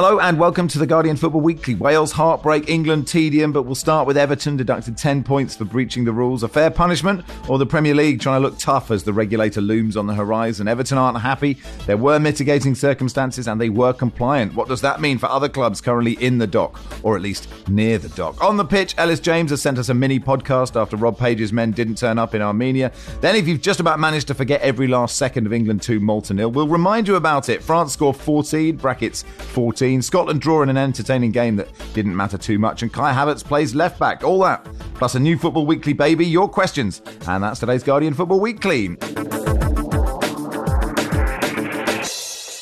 Hello and welcome to the Guardian Football Weekly. Wales heartbreak, England tedium, but we'll start with Everton deducted 10 points for breaching the rules. A fair punishment, or the Premier League trying to look tough as the regulator looms on the horizon. Everton aren't happy. There were mitigating circumstances and they were compliant. What does that mean for other clubs currently in the dock, or at least near the dock? On the pitch, Elis James has sent us a mini podcast after Rob Page's men didn't turn up in Armenia. Then, if you've just about managed to forget every last second of England 2 Malta nil, we'll remind you about it. France score 14, brackets 14. Scotland draw in an entertaining game that didn't matter too much, and Kai Havertz plays left back. All that, plus a new Football Weekly baby, your questions. And that's today's Guardian Football Weekly.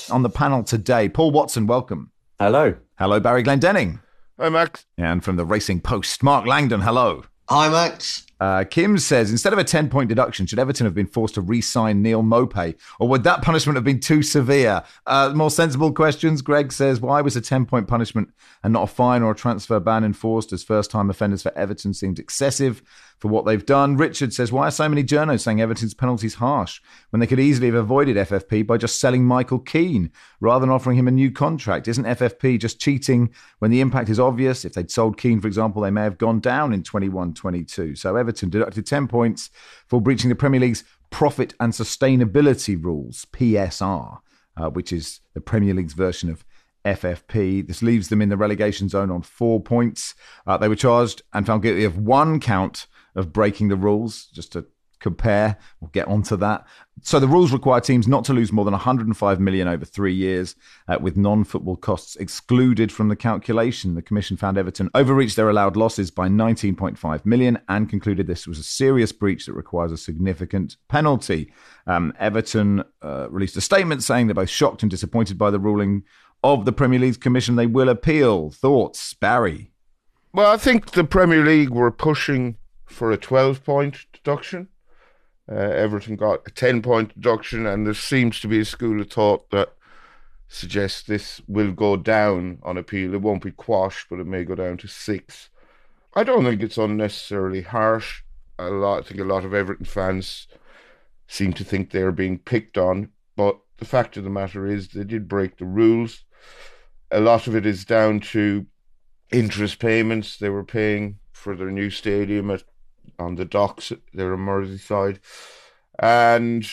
On the panel today, Paul Watson, welcome. Hello. Hello, Barry Glendenning. Hi, Max. And from the Racing Post, Mark Langdon, hello. Hi, Max. Uh, Kim says instead of a 10 point deduction, should Everton have been forced to re sign Neal Maupay? Or would that punishment have been too severe? Uh, more sensible questions. Greg says, why was a 10 point punishment and not a fine or a transfer ban enforced as first time offenders for Everton seemed excessive for what they've done? Richard says, why are so many journos saying Everton's penalties harsh when they could easily have avoided FFP by just selling Michael Keane rather than offering him a new contract? Isn't FFP just cheating when the impact is obvious? If they'd sold Keane, for example, they may have gone down in 21 22. So Everton deducted 10 points for breaching the Premier League's profit and sustainability rules, PSR, uh, which is the Premier League's version of FFP. This leaves them in the relegation zone on four points. Uh, they were charged and found guilty of one count of breaking the rules, just to compare. We'll get onto that. So the rules require teams not to lose more than 105 million over three years, uh, with non-football costs excluded from the calculation. The commission found Everton overreached their allowed losses by 19.5 million and concluded this was a serious breach that requires a significant penalty. Um, Everton uh, released a statement saying they're both shocked and disappointed by the ruling of the Premier League's commission. They will appeal. Thoughts, Barry? Well, I think the Premier League were pushing for a 12 point deduction. Uh, Everton got a 10 point deduction, and there seems to be a school of thought that suggests this will go down on appeal. It won't be quashed, but it may go down to six. I don't think it's unnecessarily harsh. A lot, I think a lot of Everton fans seem to think they're being picked on, but the fact of the matter is they did break the rules. A lot of it is down to interest payments they were paying for their new stadium at on the docks there in Merseyside, and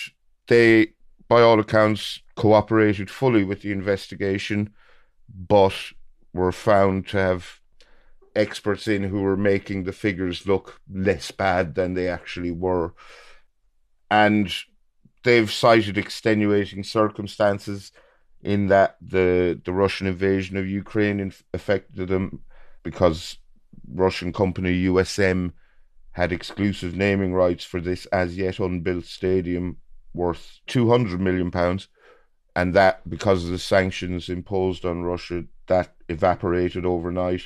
they, by all accounts, cooperated fully with the investigation, but were found to have experts in who were making the figures look less bad than they actually were, and they've cited extenuating circumstances in that the the Russian invasion of Ukraine affected them because Russian company USM had exclusive naming rights for this as yet unbuilt stadium worth 200 million pounds and that because of the sanctions imposed on Russia that evaporated overnight.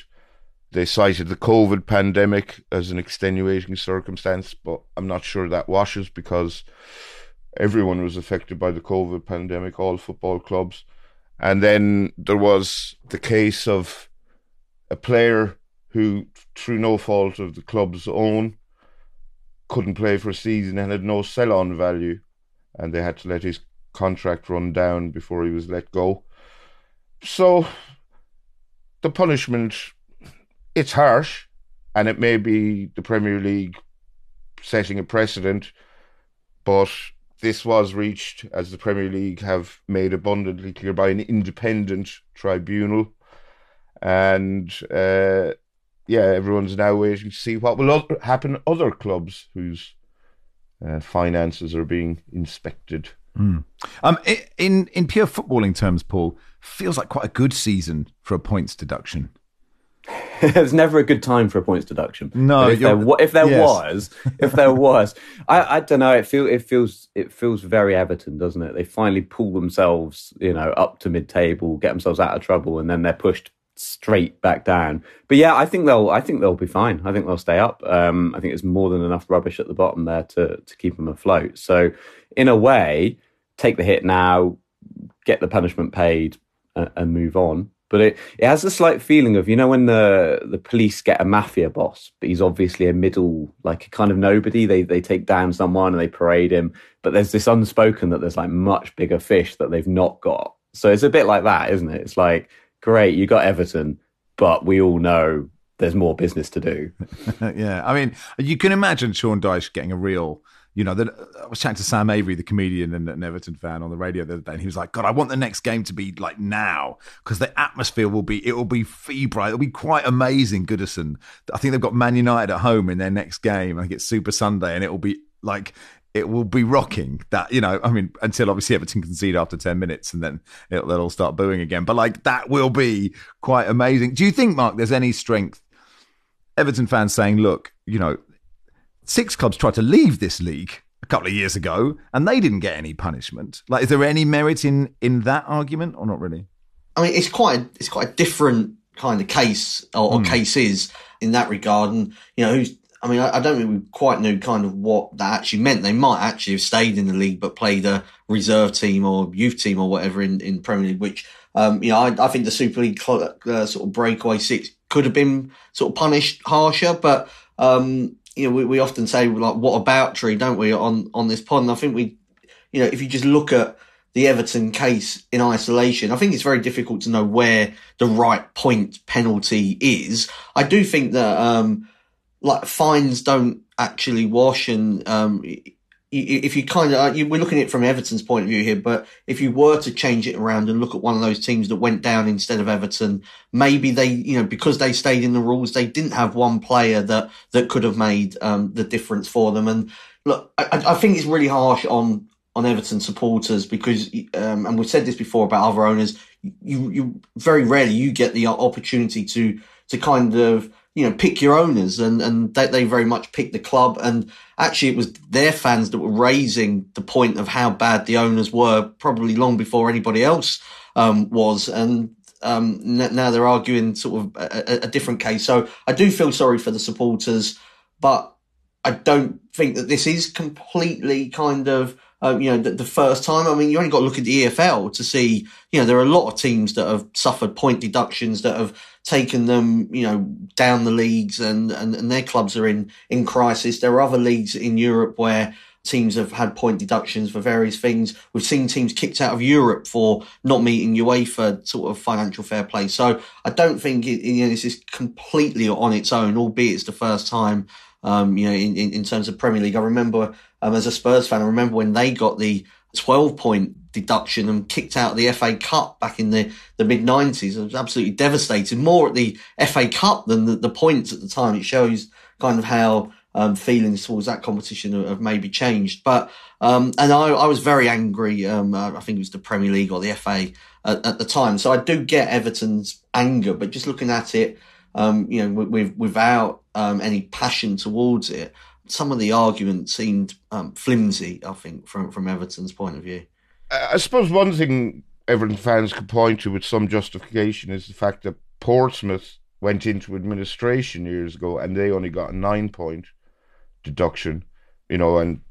They cited the covid pandemic as an extenuating circumstance but i'm not sure that washes because everyone was affected by the covid pandemic all football clubs. And then there was the case of a player who through no fault of the club's own couldn't play for a season and had no sell on value, and they had to let his contract run down before he was let go. So the punishment it's harsh and it may be the Premier League setting a precedent, but this was reached as the Premier League have made abundantly clear by an independent tribunal. And uh, yeah, everyone's now waiting to see what will other, happen other clubs whose uh, finances are being inspected. Mm. Um, in in pure footballing terms, Paul feels like quite a good season for a points deduction. It's never a good time for a points deduction. No, if there, if there yes. was, if there was, I, I don't know. It feel it feels it feels very Everton, doesn't it? They finally pull themselves, you know, up to mid table, get themselves out of trouble, and then they're pushed straight back down. But yeah, I think they'll I think they'll be fine. I think they'll stay up. Um, I think there's more than enough rubbish at the bottom there to to keep them afloat. So in a way, take the hit now, get the punishment paid, uh, and move on. But it, it has a slight feeling of you know when the the police get a mafia boss, but he's obviously a middle like a kind of nobody. They they take down someone and they parade him, but there's this unspoken that there's like much bigger fish that they've not got. So it's a bit like that, isn't it? It's like great, you got Everton, but we all know there's more business to do. yeah, I mean, you can imagine Sean Dyche getting a real you know, that I was chatting to Sam Avery, the comedian and an Everton fan, on the radio the other day, and he was like, "God, I want the next game to be like now because the atmosphere will be it will be febrile. It'll be quite amazing." Goodison, I think they've got Man United at home in their next game. I think it's Super Sunday, and it will be like it will be rocking. That you know, I mean, until obviously Everton concede after ten minutes, and then it'll, they'll all start booing again. But like that will be quite amazing. Do you think, Mark? There's any strength? Everton fans saying, "Look, you know." six clubs tried to leave this league a couple of years ago and they didn't get any punishment. Like, is there any merit in in that argument or not really? I mean, it's quite a, it's quite a different kind of case or, or mm. cases in that regard. And you know, who's I mean, I, I, don't think we quite knew kind of what that actually meant. They might actually have stayed in the league but played a reserve team or youth team or whatever in, in Premier League, which, um, you know, I, I think the Super League uh, sort of breakaway six could have been sort of punished harsher, but, um, you know, we, we often say like, what about tree, don't we, on, on this pod? And I think we, you know, if you just look at the Everton case in isolation, I think it's very difficult to know where the right point penalty is. I do think that, um, like fines don't actually wash and, um, if you kind of, we're looking at it from Everton's point of view here, but if you were to change it around and look at one of those teams that went down instead of Everton, maybe they, you know, because they stayed in the rules, they didn't have one player that, that could have made, um, the difference for them. And look, I, I think it's really harsh on, on Everton supporters because, um, and we've said this before about other owners, you, you very rarely you get the opportunity to, to kind of, you know, pick your owners and, and they, they very much pick the club. And actually it was their fans that were raising the point of how bad the owners were probably long before anybody else, um, was. And, um, now they're arguing sort of a, a different case. So I do feel sorry for the supporters, but I don't think that this is completely kind of, um, you know, the, the, first time. I mean, you only got to look at the EFL to see, you know, there are a lot of teams that have suffered point deductions that have taken them, you know, down the leagues and, and, and their clubs are in, in crisis. There are other leagues in Europe where teams have had point deductions for various things. We've seen teams kicked out of Europe for not meeting UEFA sort of financial fair play. So I don't think it, you know, this is completely on its own, albeit it's the first time, um, you know, in, in, in terms of Premier League. I remember um, as a Spurs fan, I remember when they got the 12 point deduction and kicked out of the FA Cup back in the, the mid 90s. It was absolutely devastating. More at the FA Cup than the, the points at the time. It shows kind of how um, feelings towards that competition have, have maybe changed. But, um, and I, I, was very angry. Um, I think it was the Premier League or the FA at, at, the time. So I do get Everton's anger, but just looking at it, um, you know, with, without um, any passion towards it, some of the arguments seemed um, flimsy. I think from from Everton's point of view. I suppose one thing Everton fans could point to with some justification is the fact that Portsmouth went into administration years ago and they only got a nine point deduction, you know, and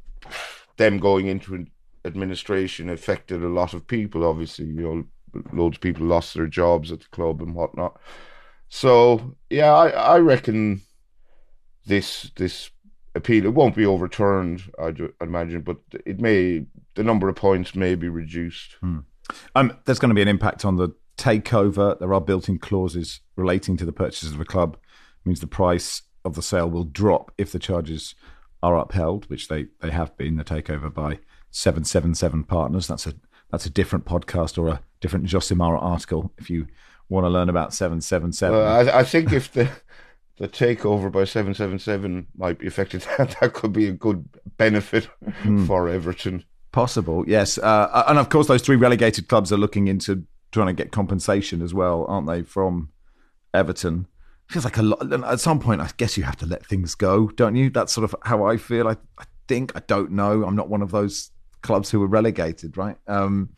them going into administration affected a lot of people. Obviously, you know, loads of people lost their jobs at the club and whatnot. So yeah, I, I reckon this this appeal. It won't be overturned, I'd, imagine, but it may the number of points may be reduced. Hmm. Um, there's going to be an impact on the takeover. There are built-in clauses relating to the purchase of a club. It means the price of the sale will drop if the charges are upheld, which they, they have been. The takeover by seven seven seven partners. That's a that's a different podcast or a different Josimara article if you want to learn about seven seven seven. I, I think if the the takeover by 777 might be affected. that could be a good benefit mm. for Everton. Possible, yes. Uh, and of course, those three relegated clubs are looking into trying to get compensation as well, aren't they, from Everton? Feels like a lot. At some point, I guess you have to let things go, don't you? That's sort of how I feel. I, I think, I don't know. I'm not one of those clubs who were relegated, right? Um,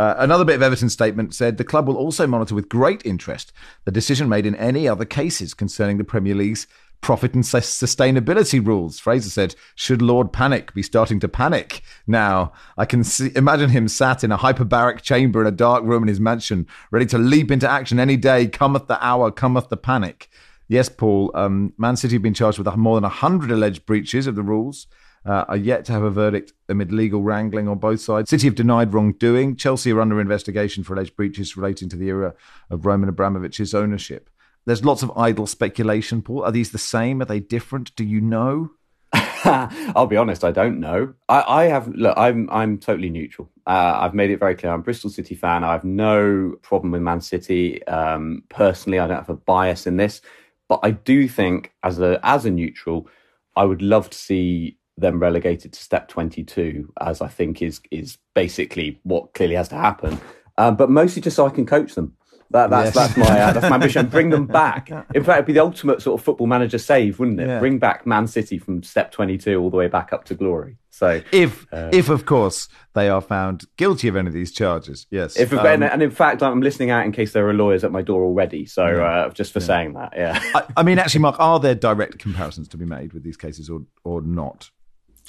uh, another bit of Everton's statement said the club will also monitor with great interest the decision made in any other cases concerning the Premier League's profit and sustainability rules. Fraser said, "Should Lord Pannick be starting to panic now?" I can see, imagine him sat in a hyperbaric chamber in a dark room in his mansion, ready to leap into action any day. Cometh the hour, cometh the panic. Yes, Paul. Um, Man City have been charged with more than hundred alleged breaches of the rules uh, are yet to have a verdict amid legal wrangling on both sides. City have denied wrongdoing. Chelsea are under investigation for alleged breaches relating to the era of Roman Abramovich's ownership. There's lots of idle speculation, Paul. Are these the same? Are they different? Do you know? I'll be honest, I don't know. I, I have look. I'm I'm totally neutral. Uh, I've made it very clear. I'm Bristol City fan. I have no problem with Man City. Um, personally, I don't have a bias in this, but I do think as a as a neutral, I would love to see them relegated to step 22, as I think is is basically what clearly has to happen. Um, but mostly just so I can coach them. That, that's yes. that's my uh, that's my ambition. Bring them back. In fact, it'd be the ultimate sort of football manager save, wouldn't it? Yeah. Bring back Man City from step twenty two all the way back up to glory. So if uh, if of course they are found guilty of any of these charges, yes. If um, and in fact, I'm listening out in case there are lawyers at my door already. So yeah. uh, just for yeah. saying that, yeah. I, I mean, actually, Mark, are there direct comparisons to be made with these cases, or or not?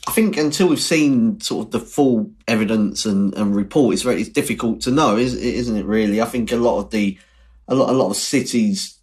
I think until we've seen sort of the full evidence and, and report, it's very it's difficult to know, isn't it? Really, I think a lot of the a lot a lot of cities,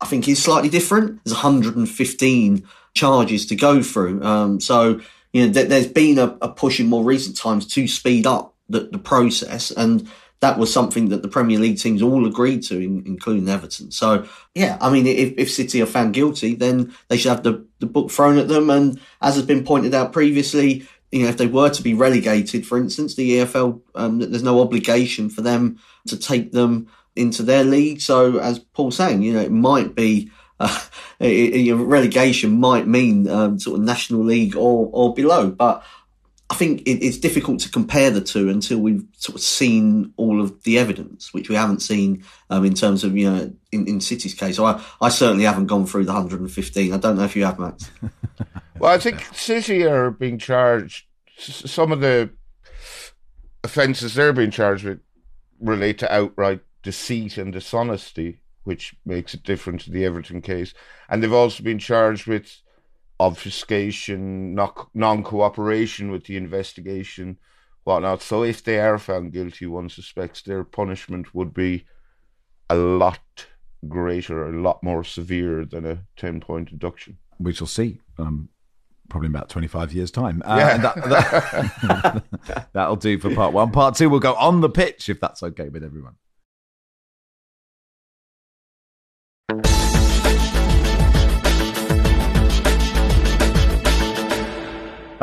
I think, is slightly different. There's 115 charges to go through, um, so you know th- there's been a, a, push in more recent times to speed up the, the process, and that was something that the Premier League teams all agreed to, in, including Everton. So, yeah, I mean, if, if City are found guilty, then they should have the, the book thrown at them. And as has been pointed out previously, you know, if they were to be relegated, for instance, the EFL, um, there's no obligation for them to take them into their league. So, as Paul's saying, you know, it might be. Uh, a, a relegation might mean um, sort of national league or or below, but I think it, it's difficult to compare the two until we've sort of seen all of the evidence, which we haven't seen um, in terms of you know in, in City's case. So I, I certainly haven't gone through the 115. I don't know if you have, Max. well, I think City are being charged. Some of the offences they're being charged with relate to outright deceit and dishonesty, which makes it different to the Everton case. And they've also been charged with obfuscation, non cooperation with the investigation, whatnot. So if they are found guilty, one suspects their punishment would be a lot greater, a lot more severe than a 10 point deduction. We shall see. Um, probably in about 25 years' time. Uh, yeah. That, that, that'll do for part one. Part two, we'll go on the pitch if that's okay with everyone.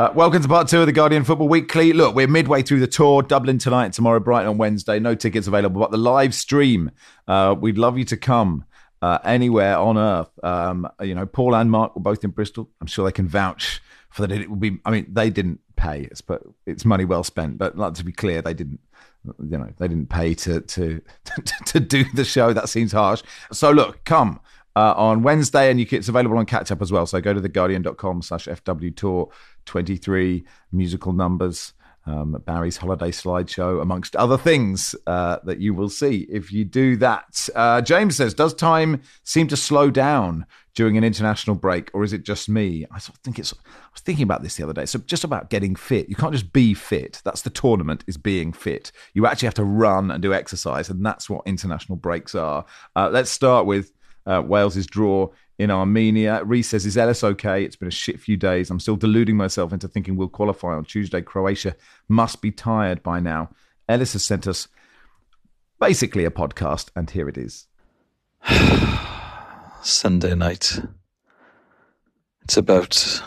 Uh, welcome to part two of the Guardian Football Weekly. Look, we're midway through the tour. Dublin tonight, tomorrow, Brighton on Wednesday. No tickets available, but the live stream. Uh, we'd love you to come uh, anywhere on earth. Um, you know, Paul and Mark were both in Bristol. I'm sure they can vouch for that. It would be. I mean, they didn't pay. It's but it's money well spent. But like, to be clear, they didn't. You know, they didn't pay to to, to do the show. That seems harsh. So look, come uh, on Wednesday, and you it's available on catch up as well. So go to theguardian.com slash FW Tour 23 musical numbers. Um, Barry's holiday slideshow, amongst other things uh, that you will see if you do that. Uh, James says, Does time seem to slow down during an international break, or is it just me? I sort of think it's. I was thinking about this the other day. So just about getting fit. You can't just be fit. That's the tournament. Is being fit. You actually have to run and do exercise, and that's what international breaks are. Uh, let's start with uh, Wales's draw in Armenia. Reese says, Is Elis okay? It's been a shit few days. I'm still deluding myself into thinking we'll qualify on Tuesday. Croatia must be tired by now. Elis has sent us basically a podcast, and here it is. Sunday night. It's about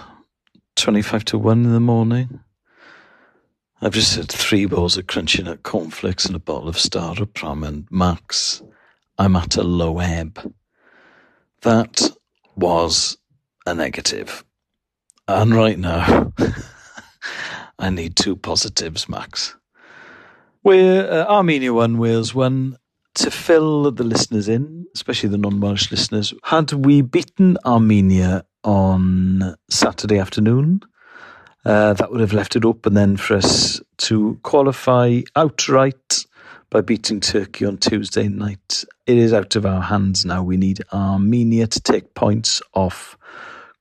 25 to 1 in the morning. I've just had three bowls of crunchy nut cornflakes and a bottle of Staropramen, and Max, I'm at a low ebb. That was a negative. And right now, I need two positives, Max. We're uh, Armenia 1, Wales 1. To fill the listeners in, especially the non Welsh listeners, had we beaten Armenia on Saturday afternoon, uh, that would have left it open then for us to qualify outright by beating Turkey on Tuesday night. It is out of our hands now. We need Armenia to take points off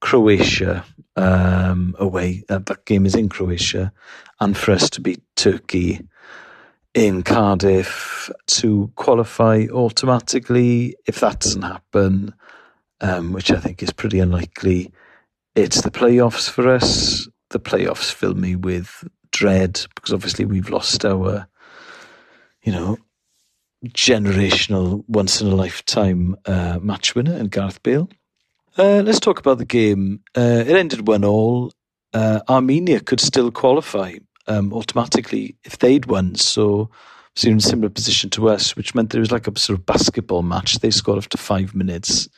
Croatia um, away. Uh, that game is in Croatia, and for us to beat Turkey in Cardiff to qualify automatically. If that doesn't happen, um, which I think is pretty unlikely, it's the playoffs for us. The playoffs fill me with dread because obviously we've lost our, you know, generational, once in a lifetime uh, match winner in Gareth Bale. Uh, let's talk about the game. Uh, it ended one all. Uh, Armenia could still qualify um, automatically if they'd won. So, you're in a similar position to us, which meant that it was like a sort of basketball match. They scored after five minutes,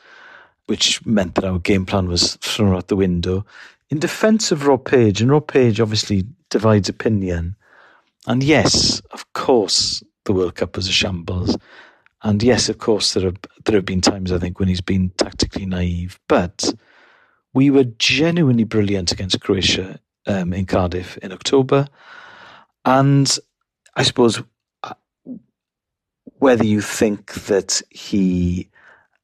which meant that our game plan was thrown out the window. In defence of Rob Page, and Rob Page obviously divides opinion. And yes, of course, the World Cup was a shambles. And yes, of course, there have there have been times I think when he's been tactically naive, but we were genuinely brilliant against Croatia um, in Cardiff in October, and I suppose uh, whether you think that he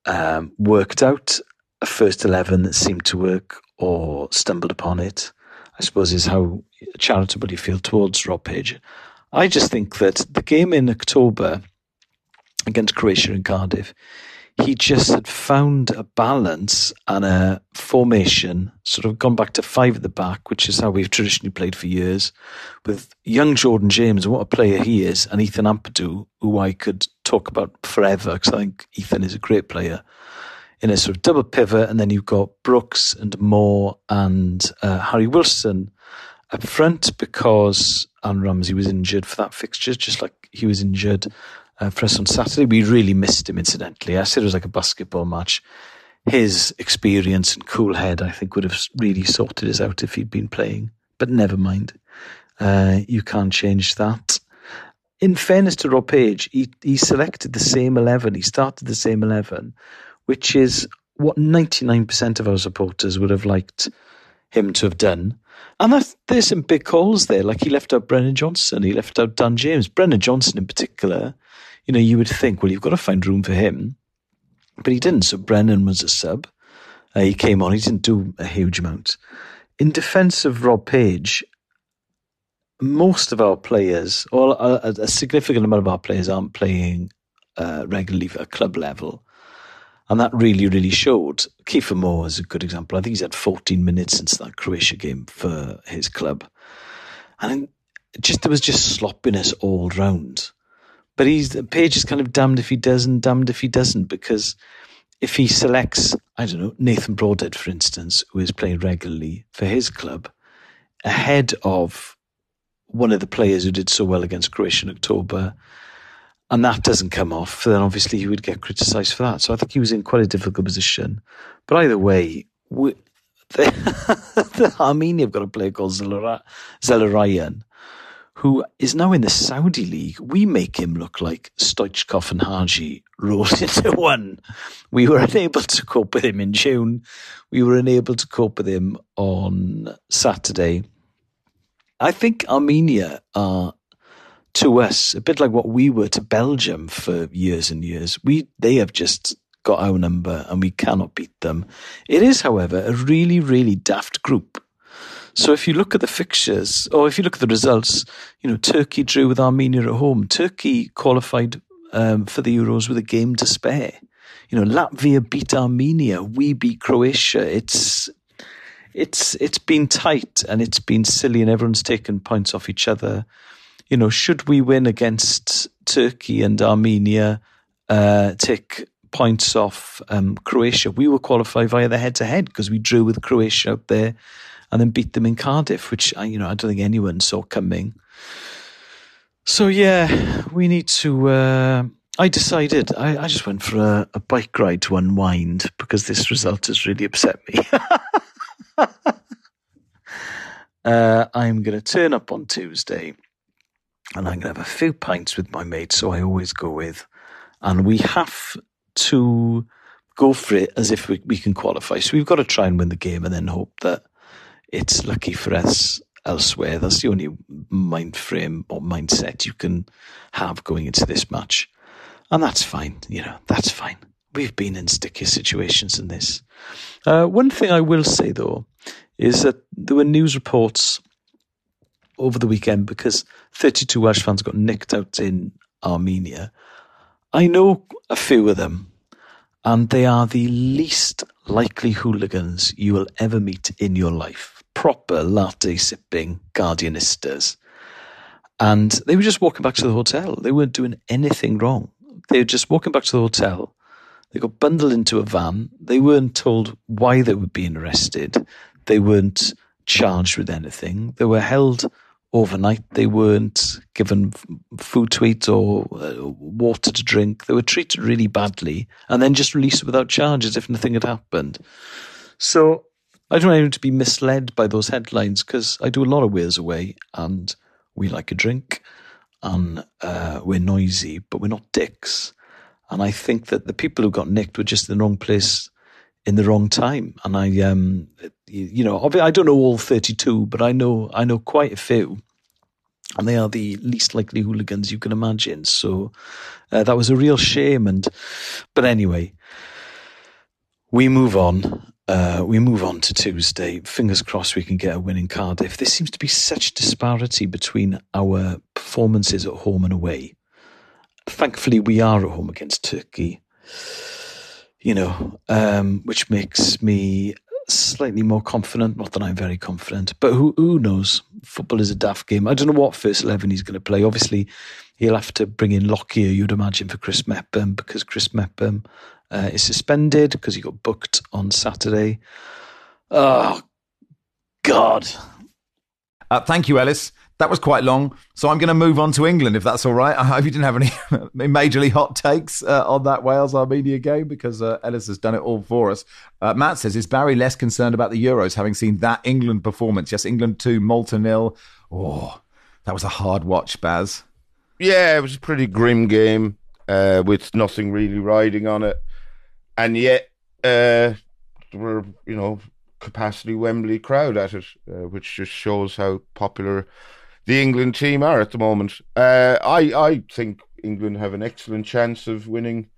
um, worked out a first eleven that seemed to work or stumbled upon it, I suppose is how charitable you feel towards Rob Page. I just think that the game in October against Croatia in Cardiff, he just had found a balance and a formation, sort of gone back to five at the back, which is how we've traditionally played for years, with young Jordan James, what a player he is, and Ethan Ampadu, who I could talk about forever, because I think Ethan is a great player, in a sort of double pivot, and then you've got Brooks and Moore and uh, Harry Wilson up front because Aaron Ramsey was injured for that fixture, just like he was injured uh, for us on Saturday. We really missed him, incidentally. I said it was like a basketball match. His experience and cool head, I think, would have really sorted us out if he'd been playing. But never mind. Uh, you can't change that. In fairness to Rob Page, he, he selected the same 11. He started the same 11, which is what 99% of our supporters would have liked him to have done. And there's some big calls there. Like he left out Brennan Johnson, he left out Dan James. Brennan Johnson, in particular, you know, you would think, well, you've got to find room for him. But he didn't. So Brennan was a sub. Uh, he came on, he didn't do a huge amount. In defense of Rob Page, most of our players, or a, a significant amount of our players, aren't playing uh, regularly at club level. And that really, really showed. Kiefer Moore is a good example. I think he's had 14 minutes since that Croatia game for his club. And just there was just sloppiness all round. But he's Page is kind of damned if he does and damned if he doesn't because if he selects, I don't know, Nathan Broadhead, for instance, who is playing regularly for his club, ahead of one of the players who did so well against Croatia in October, and that doesn't come off, then obviously he would get criticised for that. So I think he was in quite a difficult position. But either way, we, the, Armenia have got a player called Zelarrayán, who is now in the Saudi league. We make him look like Stoichkov and Hagi rolled into one. We were unable to cope with him in June. We were unable to cope with him on Saturday. I think Armenia are to us, a bit like what we were to Belgium for years and years. We they have just got our number and we cannot beat them. It is, however, a really, really daft group. So if you look at the fixtures, or if you look at the results, you know, Turkey drew with Armenia at home. Turkey qualified um, for the Euros with a game to spare. You know, Latvia beat Armenia. We beat Croatia. It's it's it's been tight and it's been silly, and everyone's taken points off each other you know, should we win against Turkey and Armenia, uh, take points off um, Croatia, we will qualify via the head to head because we drew with Croatia out there and then beat them in Cardiff, which I, you know I don't think anyone saw coming. So yeah, we need to. Uh, I decided I, I, just went for a, a, bike ride to unwind because this result has really upset me. uh, I'm going to turn up on Tuesday and I'm to have a few pints with my mates, so I always go with. And we have to go for it as if we, we can qualify. So we've got to try and win the game and then hope that it's lucky for us elsewhere. That's the only mind frame or mindset you can have going into this match. And that's fine, you know, that's fine. We've been in stickier situations than this. Uh, one thing I will say, though, is that there were news reports over the weekend because 32 Welsh fans got nicked out in Armenia. I know a few of them, and they are the least likely hooligans you will ever meet in your life. Proper latte sipping guardianistas. And they were just walking back to the hotel. They weren't doing anything wrong. They were just walking back to the hotel. They got bundled into a van. They weren't told why they were being arrested. They weren't charged with anything. They were held overnight. They weren't given food to eat or uh, water to drink. They were treated really badly and then just released without charge as if nothing had happened. So I don't want anyone to be misled by those headlines because I do a lot of Wales away and we like a drink and uh, we're noisy, but we're not dicks. And I think that the people who got nicked were just in the wrong place in the wrong time. And I, um, you know, I don't know all 32, but I know, I know quite a few. And they are the least likely hooligans you can imagine. So uh, that was a real shame. And, but anyway, we move on. Uh, we move on to Tuesday. Fingers crossed we can get a win in Cardiff. There seems to be such disparity between our performances at home and away. Thankfully, we are at home against Turkey you know, um, which makes me slightly more confident. Not that I'm very confident, but who who knows? Football is a daft game. I don't know what first eleven he's going to play. Obviously, he'll have to bring in Lockyer, you'd imagine, for Chris Mepham because Chris Mepham uh, is suspended because he got booked on Saturday. Oh God! Uh, thank you, Elis. That was quite long, so I'm going to move on to England if that's all right. I hope you didn't have any majorly hot takes uh, on that Wales Armenia game because uh, Elis has done it all for us. Uh, Matt says, Is Barry less concerned about the Euros having seen that England performance? Yes, England 2, Malta nil. Oh, that was a hard watch, Baz. Yeah, it was a pretty grim game uh, with nothing really riding on it. And yet, uh, were, you know, capacity Wembley crowd at it, uh, which just shows how popular the England team are at the moment. Uh, I I think England have an excellent chance of winning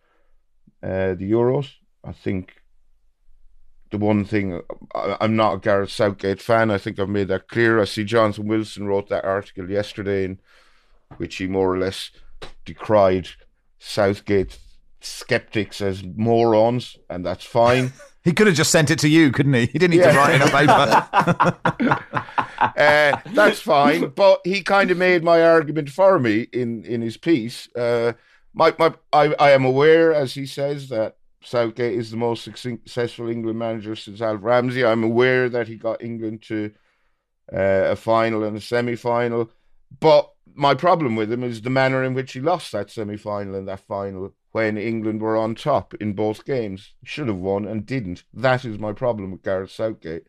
uh, the Euros. I think the one thing I, am not a Gareth Southgate fan. I think I've made that clear. I see Jonathan Wilson wrote that article yesterday in which he more or less decried Southgate skeptics as morons, and that's fine. he could have just sent it to you, couldn't he? He didn't need yeah. to write in a paper. uh, that's fine, but he kind of made my argument for me in in his piece. Uh, my my, I, I am aware, as he says, that Southgate is the most successful England manager since Alf Ramsey. I'm aware that he got England to uh, a final and a semi final, but my problem with him is the manner in which he lost that semi final and that final when England were on top in both games. Should have won and didn't. That is my problem with Gareth Southgate.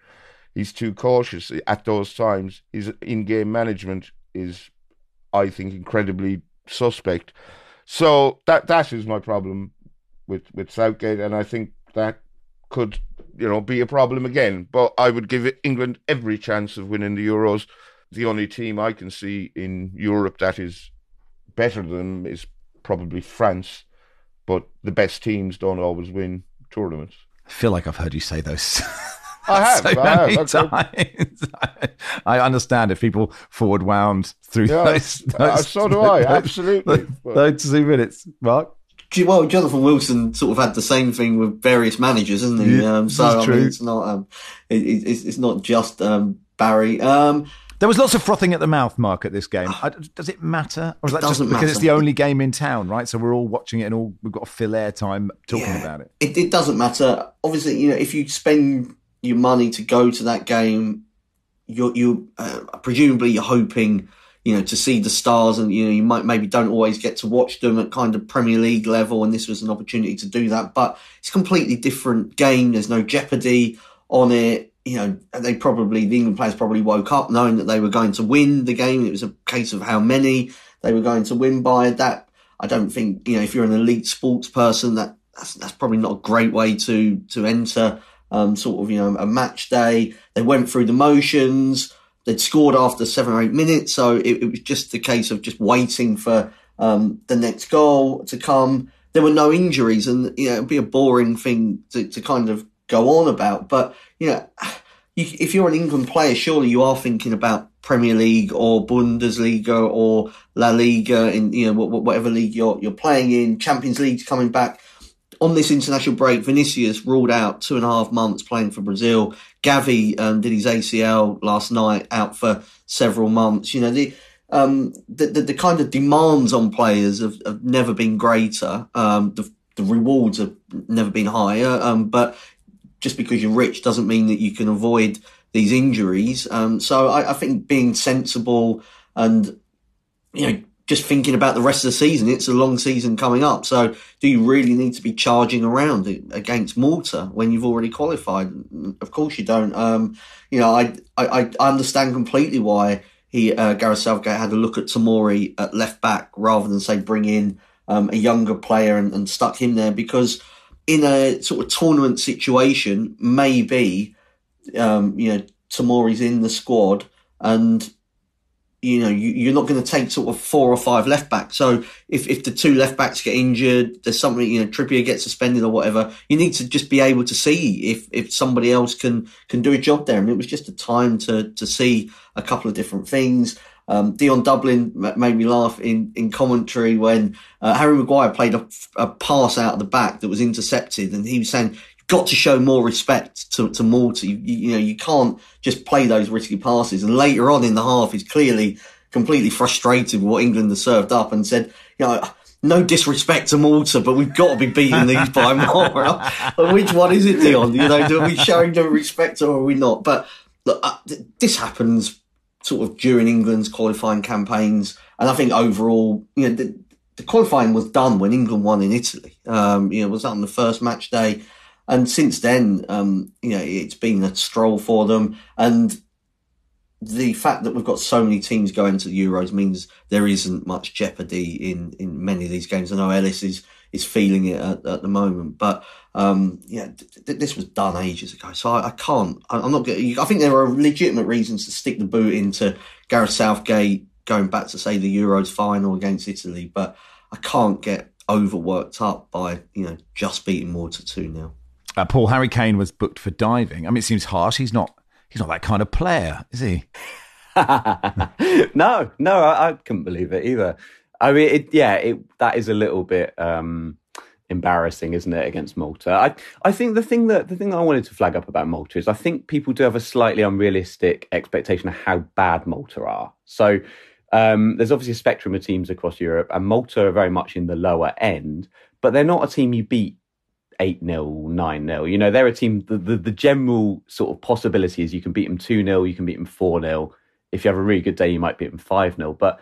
He's too cautious at those times. His in game management is, I think, incredibly suspect. So that that is my problem with, with Southgate, and I think that could, you know, be a problem again. But I would give England every chance of winning the Euros. The only team I can see in Europe that is better than is probably France but the best teams don't always win tournaments. I feel like I've heard you say those. I have. so I have. times. I understand if people forward wound through yeah, those, uh, those. so do I. Absolutely. Those two minutes, Mark. Well, Jonathan Wilson sort of had the same thing with various managers, isn't he? Yeah, um, so I mean, it's not um, it, it's, it's not just um, Barry. Um, there was lots of frothing at the mouth, Mark, at this game. Does it matter, or is that just because matter. it's the only game in town, right? So we're all watching it, and all we've got to fill air time talking yeah, about it. it. It doesn't matter. Obviously, you know, if you spend your money to go to that game, you're you uh, presumably you're hoping you know to see the stars, and you know you might maybe don't always get to watch them at kind of Premier League level, and this was an opportunity to do that. But it's a completely different game. There's no jeopardy on it you know, they probably, the England players probably woke up knowing that they were going to win the game. It was a case of how many they were going to win by. That, I don't think, you know, if you're an elite sports person, that that's, that's probably not a great way to, to enter, um, sort of, you know, a match day. They went through the motions. they'd scored after seven or eight minutes, so it, it was just a case of just waiting for um, the next goal to come. There were no injuries, and you know it'd be a boring thing to, to kind of go on about. But you know, you, if you're an England player, surely you are thinking about Premier League or Bundesliga or La Liga in you know whatever league you're you're playing in. Champions League's coming back on this international break, Vinicius ruled out two and a half months playing for Brazil. Gavi um, did his ACL last night, out for several months. You know the um, the, the, the kind of demands on players have, have never been greater. Um, the, the rewards have never been higher. Um, but just because you're rich doesn't mean that you can avoid these injuries. Um, so I, I think being sensible and you know just thinking about the rest of the season. It's a long season coming up. So do you really need to be charging around against Malta when you've already qualified? Of course you don't. Um, you know, I, I, I understand completely why he, uh, Gareth Southgate had a look at Tomori at left back rather than say bring in, um, a younger player and, and stuck him there because in a sort of tournament situation, maybe, um, you know, Tomori's in the squad and you know, you, are not going to take sort of four or five left backs. So if, if the two left backs get injured, there's something, you know, Trippier gets suspended or whatever, you need to just be able to see if, if somebody else can, can do a job there. And it was just a time to, to see a couple of different things. Um, Dion Dublin made me laugh in, in commentary when uh, Harry Maguire played a, a pass out of the back that was intercepted and he was saying, "You've got to show more respect to, to Malta. You, you, know, you can't just play those risky passes. And later on in the half, he's clearly completely frustrated with what England has served up and said, you know, no disrespect to Malta, but we've got to be beating these by more. Which one is it, Dion? You know, are we showing no respect or are we not? But look, uh, this happens sort of during England's qualifying campaigns. And I think overall, you know, the, the qualifying was done when England won in Italy. Um, you know, was that on the first match day? And since then, um, you know, it's been a stroll for them. And the fact that we've got so many teams going to the Euros means there isn't much jeopardy in, in many of these games. I know Elis is, is feeling it at, at the moment, but, um, yeah, th- this was done ages ago. So I, I can't, I, I'm not getting, I think there are legitimate reasons to stick the boot into Gareth Southgate going back to say the Euros final against Italy, but I can't get overworked up by, you know, just beating Malta 2 now. Uh, Paul Harry Kane was booked for diving. I mean, it seems harsh. He's not. He's not that kind of player, is he? no, no, I, I, couldn't believe it either. I mean, it, yeah, it, that is a little bit um, embarrassing, isn't it, against Malta? I, I think the thing that the thing that I wanted to flag up about Malta is I think people do have a slightly unrealistic expectation of how bad Malta are. So um, there's obviously a spectrum of teams across Europe, and Malta are very much in the lower end, but they're not a team you beat 8 0, 9 0. You know, they're a team, the, the, the, general sort of possibility is you can beat them 2 0, you can beat them 4 0. If you have a really good day, you might beat them 5 0. But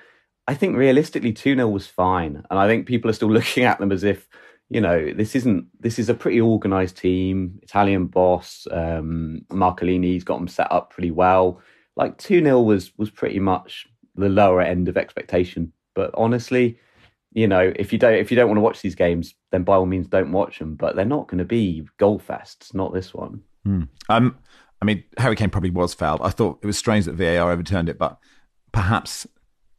I think realistically, 2 0 was fine. And I think people are still looking at them as if, you know, this isn't, this is a pretty organised team, Italian boss. Um, Marcolini's got them set up pretty well. Like 2 0 was, was pretty much the lower end of expectation. But honestly, you know, if you don't if you don't want to watch these games, then by all means don't watch them. But they're not going to be goal fests. Not this one. Hmm. Um, I mean, Harry Kane probably was fouled. I thought it was strange that VAR overturned it, but perhaps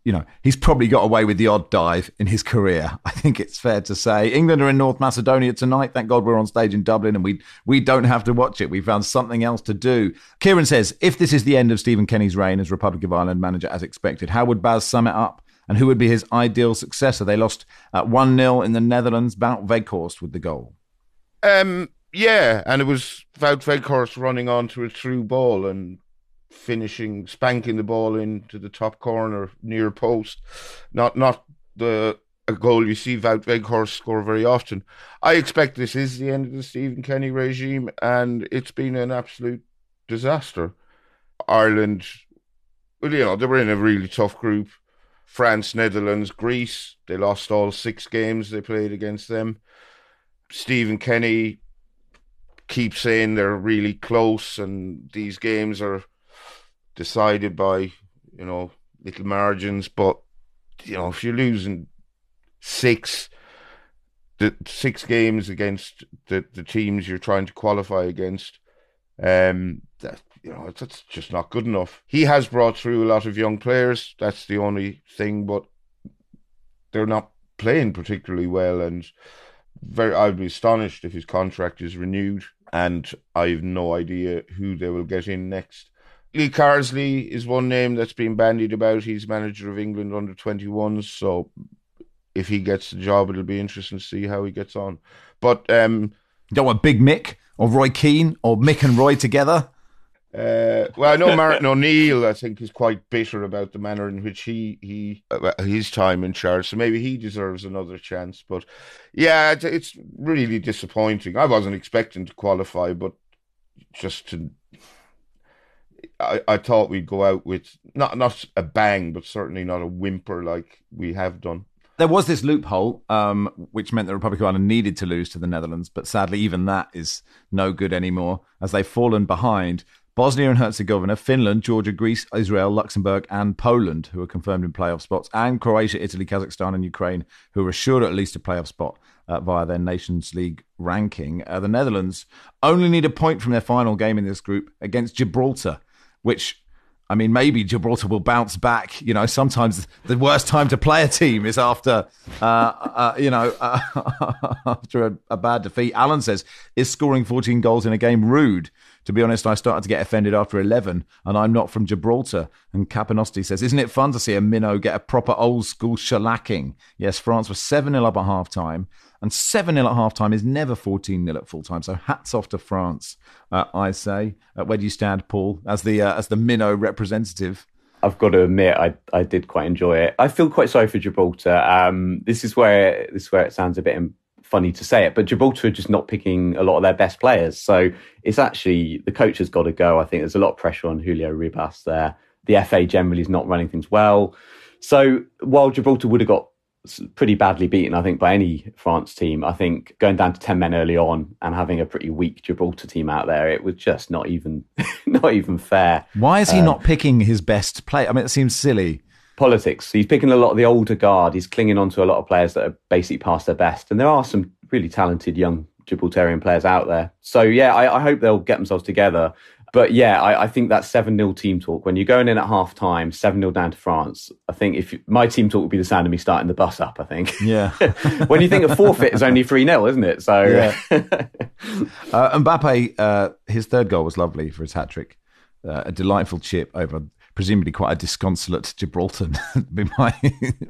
you know he's probably got away with the odd dive in his career. I think it's fair to say. England are in North Macedonia tonight. Thank God we're on stage in Dublin and we we don't have to watch it. We found something else to do. Kieran says, if this is the end of Stephen Kenny's reign as Republic of Ireland manager as expected, how would Baz sum it up? and who would be his ideal successor? They lost at 1 0 in the Netherlands. Wout Weghorst with the goal. Um, yeah, and it was Wout Weghorst running onto a through ball and finishing, spanking the ball into the top corner near post. Not not the a goal you see Wout Weghorst score very often. I expect this is the end of the Stephen Kenny regime, and it's been an absolute disaster. Ireland, well, you know, they were in a really tough group. France, Netherlands, Greece. They lost all six games they played against them. Stephen Kenny keeps saying they're really close and these games are decided by, you know, little margins. But, you know, if you're losing six, the six games against the, the teams you're trying to qualify against, um, that you know, that's just not good enough. He has brought through a lot of young players. That's the only thing, but they're not playing particularly well. And very, I'd be astonished if his contract is renewed. And I have no idea who they will get in next. Lee Carsley is one name that's been bandied about. He's manager of England under 21s. So if he gets the job, it'll be interesting to see how he gets on. But um, you don't want Big Mick or Roy Keane or Mick and Roy together. Uh, well, I know Martin O'Neill. I think is quite bitter about the manner in which he he uh, his time in charge. So maybe he deserves another chance. But yeah, it's really disappointing. I wasn't expecting to qualify, but just to I, I thought we'd go out with not not a bang, but certainly not a whimper like we have done. There was this loophole, um, which meant the Republic of Ireland needed to lose to the Netherlands, but sadly, even that is no good anymore as they've fallen behind Bosnia and Herzegovina, Finland, Georgia, Greece, Israel, Luxembourg, and Poland, who are confirmed in playoff spots, and Croatia, Italy, Kazakhstan, and Ukraine, who are assured at least a playoff spot uh, via their Nations League ranking. Uh, the Netherlands only need a point from their final game in this group against Gibraltar, which I mean, maybe Gibraltar will bounce back. You know, sometimes the worst time to play a team is after, uh, uh, you know, uh, after a, a, bad defeat. Alan says, is scoring 14 goals in a game rude? To be honest, I started to get offended after 11, and I'm not from Gibraltar. And Capanosti says, isn't it fun to see a minnow get a proper old school shellacking? Yes, France was 7 0 up at half time. And 7 0 at half time is never 14 0 at full time. So hats off to France, uh, I say. Uh, where do you stand, Paul, as the uh, as the minnow representative? I've got to admit, I, I did quite enjoy it. I feel quite sorry for Gibraltar. Um, this is where this is where it sounds a bit funny to say it, but Gibraltar are just not picking a lot of their best players. So it's actually the coach has got to go. I think there's a lot of pressure on Julio Ribas there. The FA generally is not running things well. So while Gibraltar would have got pretty badly beaten, I think, by any France team. I think going down to ten men early on and having a pretty weak Gibraltar team out there, it was just not even not even fair. Why is he um, not picking his best play? I mean, it seems silly. Politics. He's picking a lot of the older guard. He's clinging on to a lot of players that are basically past their best, and there are some really talented young Gibraltarian players out there. So yeah, I, I hope they'll get themselves together but yeah, I, I, think that 7 0 team talk, when you're going in at half time, 7 0 down to France, I think if my team talk would be the sound of me starting the bus up, I think. Yeah. when you think a forfeit is only 3 0, isn't it? So. Yeah. uh, Mbappe, uh, his third goal was lovely for his hat trick. Uh, a delightful chip over presumably quite a disconsolate Gibraltar. be my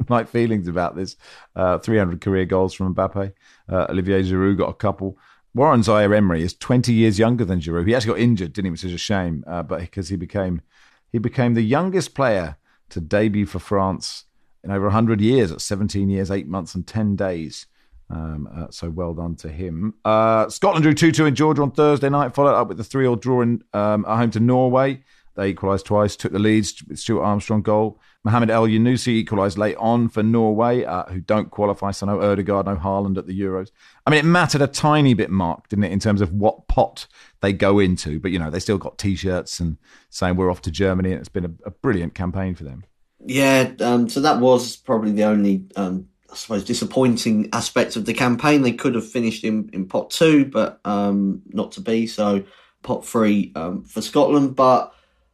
my feelings about this. Uh, 300 career goals from Mbappe. Uh, Olivier Giroud got a couple. Warren Zaire Emery is 20 years younger than Giroud. He actually got injured, didn't he? Which is a shame, uh, but because he became he became the youngest player to debut for France in over 100 years at 17 years, 8 months, and 10 days. Um, uh, so well done to him. Uh, Scotland drew 2 2 in Georgia on Thursday night, followed up with the 3 0 draw in, um, at home to Norway. They equalised twice, took the leads with Stuart Armstrong goal. Mohamed Elyounoussi equalised late on for Norway, uh, who don't qualify. So no Ødegaard, no Haaland at the Euros. I mean, it mattered a tiny bit, Mark, didn't it, in terms of what pot they go into? But, you know, they still got T-shirts and saying we're off to Germany. And it's been a, a brilliant campaign for them. Yeah, um, so that was probably the only, um, I suppose, disappointing aspect of the campaign. They could have finished in, in pot two, but um, not to be. So pot three um, for Scotland. But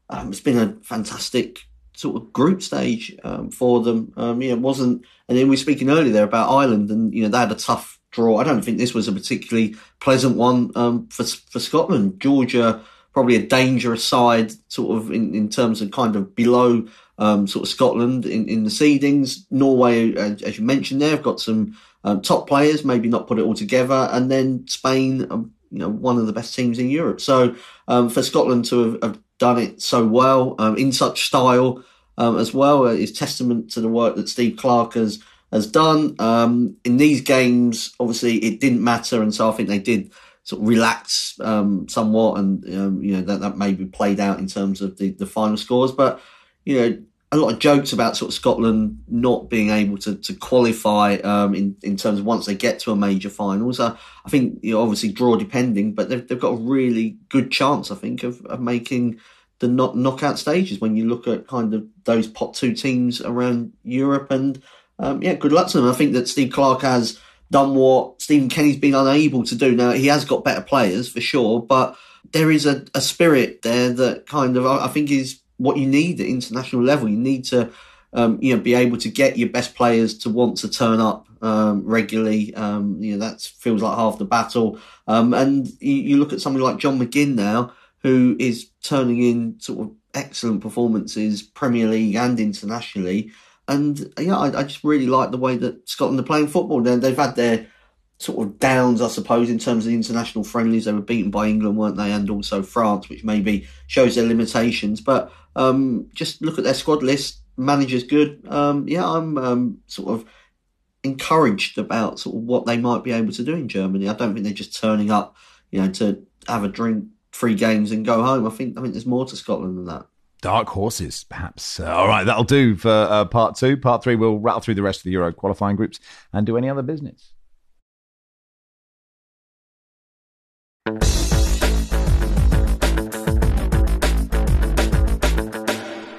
um, it's been a fantastic sort of group stage um, for them. Um, know, it wasn't, and then we were speaking earlier there about Ireland, and you know they had a tough draw. I don't think this was a particularly pleasant one um, for for Scotland. Georgia probably a dangerous side, sort of in, in terms of kind of below um, sort of Scotland in, in the seedings. Norway, as you mentioned, there have got some um, top players, maybe not put it all together, and then Spain. Um, you know, one of the best teams in Europe. So for Scotland to have, have done it so well um, in such style um, as well uh, is testament to the work that Steve Clarke has has done um, in these games. Obviously, it didn't matter, and so I think they did sort of relax um, somewhat, and um, you know that that maybe played out in terms of the the final scores. But you know, a lot of jokes about sort of Scotland not being able to to qualify um, in in terms of once they get to a major finals. Uh, I think you know obviously draw depending, but they've they've got a really good chance I think of, of making the knock, knockout stages when you look at kind of those pot two teams around Europe and um, yeah, good luck to them. I think that Steve Clarke has done what Stephen Kenny's been unable to do. Now he has got better players for sure, but there is a, a spirit there that kind of I think is what you need at international level. You need to um, you know be able to get your best players to want to turn up um, regularly. Um, you know that feels like half the battle. Um, and you, you, look at somebody like John McGinn now, who is turning in sort of excellent performances, Premier League and internationally. And yeah, I, I just really like the way that Scotland are playing football. They, they've had their sort of downs, I suppose, in terms of the international friendlies. They were beaten by England, weren't they? And also France, which maybe shows their limitations. But um, just look at their squad list. Manager's good. Um, yeah, I'm um, sort of encouraged about sort of what they might be able to do in Germany. I don't think they're just turning up, you know, to have a drink, three games, and go home. I think I think there's more to Scotland than that dark horses, perhaps. Uh, all right, that'll do for uh, part two. Part three, we'll rattle through the rest of the Euro qualifying groups and do any other business.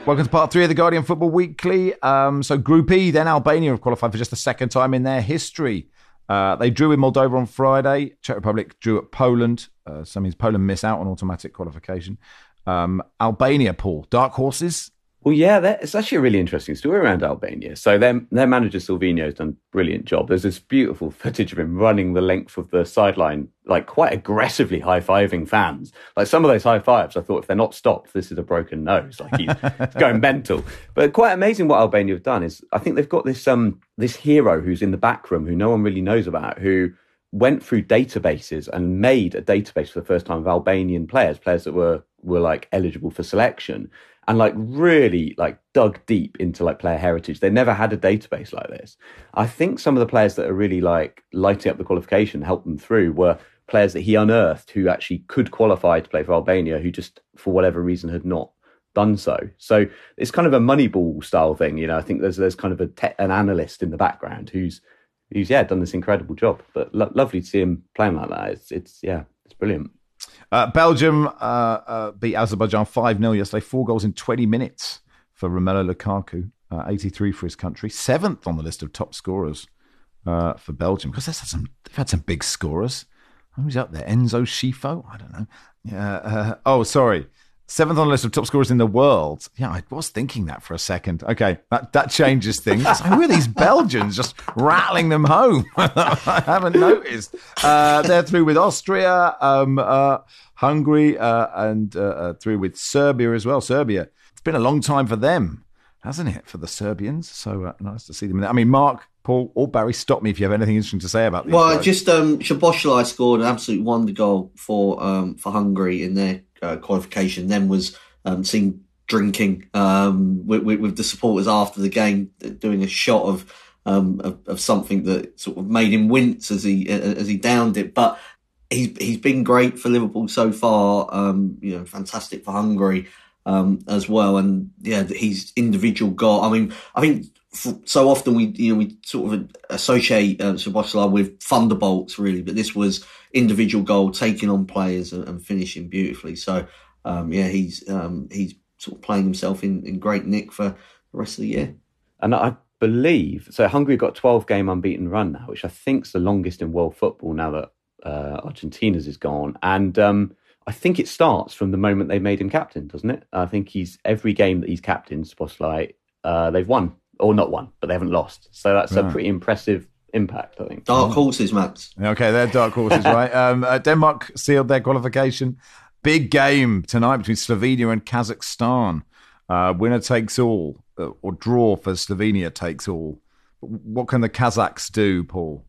Welcome to part three of the Guardian Football Weekly. Um, so, Group E, then Albania have qualified for just the second time in their history. Uh, they drew with Moldova on Friday. Czech Republic drew at Poland. Uh, so means Poland miss out on automatic qualification. Um, Albania, Paul, dark horses. Well, yeah, it's actually a really interesting story around Albania. So their their manager Sylvinho has done a brilliant job. There's this beautiful footage of him running the length of the sideline, like quite aggressively high fiving fans. Like some of those high fives, I thought if they're not stopped, this is a broken nose. Like he's going mental. But quite amazing what Albania have done is I think they've got this um this hero who's in the back room who no one really knows about who went through databases and made a database for the first time of Albanian players, players that were were like eligible for selection, and like really like dug deep into like player heritage. They never had a database like this. I think some of the players that are really like lighting up the qualification, helped them through, were players that he unearthed who actually could qualify to play for Albania, who just for whatever reason had not done so. So it's kind of a Moneyball style thing, you know. I think there's there's kind of a te- an analyst in the background who's who's yeah done this incredible job. But lo- lovely to see him playing like that. It's it's yeah, it's brilliant. Uh, Belgium uh, uh, beat Azerbaijan 5 0 yesterday, four goals in 20 minutes for Romelu Lukaku, uh, 83 for his country, seventh on the list of top scorers uh, for Belgium because they've had some, they've had some big scorers. Who's up there? Enzo Scifo? I don't know. Uh, oh, sorry. Seventh on the list of top scorers in the world. Yeah, I was thinking that for a second. Okay, that, that changes things. Who are these Belgians just rattling them home? I haven't noticed. Uh, they're through with Austria, um, uh, Hungary, uh, and uh, uh, through with Serbia as well. Serbia. It's been a long time for them, hasn't it, for the Serbians? So uh, nice to see them. I mean, Mark, Paul, or Barry, stop me if you have anything interesting to say about these. Well, guys. just um, Szoboszlai scored an absolute wonder goal for um, for Hungary in their uh, qualification, then was um, seen drinking um, with, with, the supporters after the game, doing a shot of, um, of, of something that sort of made him wince as he as he downed it. But he's he's been great for Liverpool so far. Um, you know, fantastic for Hungary um, as well. And yeah, he's individual goal. I mean, I think so often we you know we sort of associate uh, with thunderbolts really, but this was individual goal, taking on players and, and finishing beautifully. So um, yeah, he's um, he's sort of playing himself in, in great nick for the rest of the year. And I believe so. Hungary got twelve game unbeaten run now, which I think is the longest in world football now that uh, Argentina's is gone. And um, I think it starts from the moment they made him captain, doesn't it? I think he's every game that he's captain, Spotlight, uh, they've won or not won, but they haven't lost. So that's right. a pretty impressive impact, I think. Dark horses, Max. Okay, they're dark horses, right? Um, uh, Denmark sealed their qualification. Big game tonight between Slovenia and Kazakhstan. Uh, winner takes all, uh, or draw for Slovenia takes all. What can the Kazakhs do, Paul?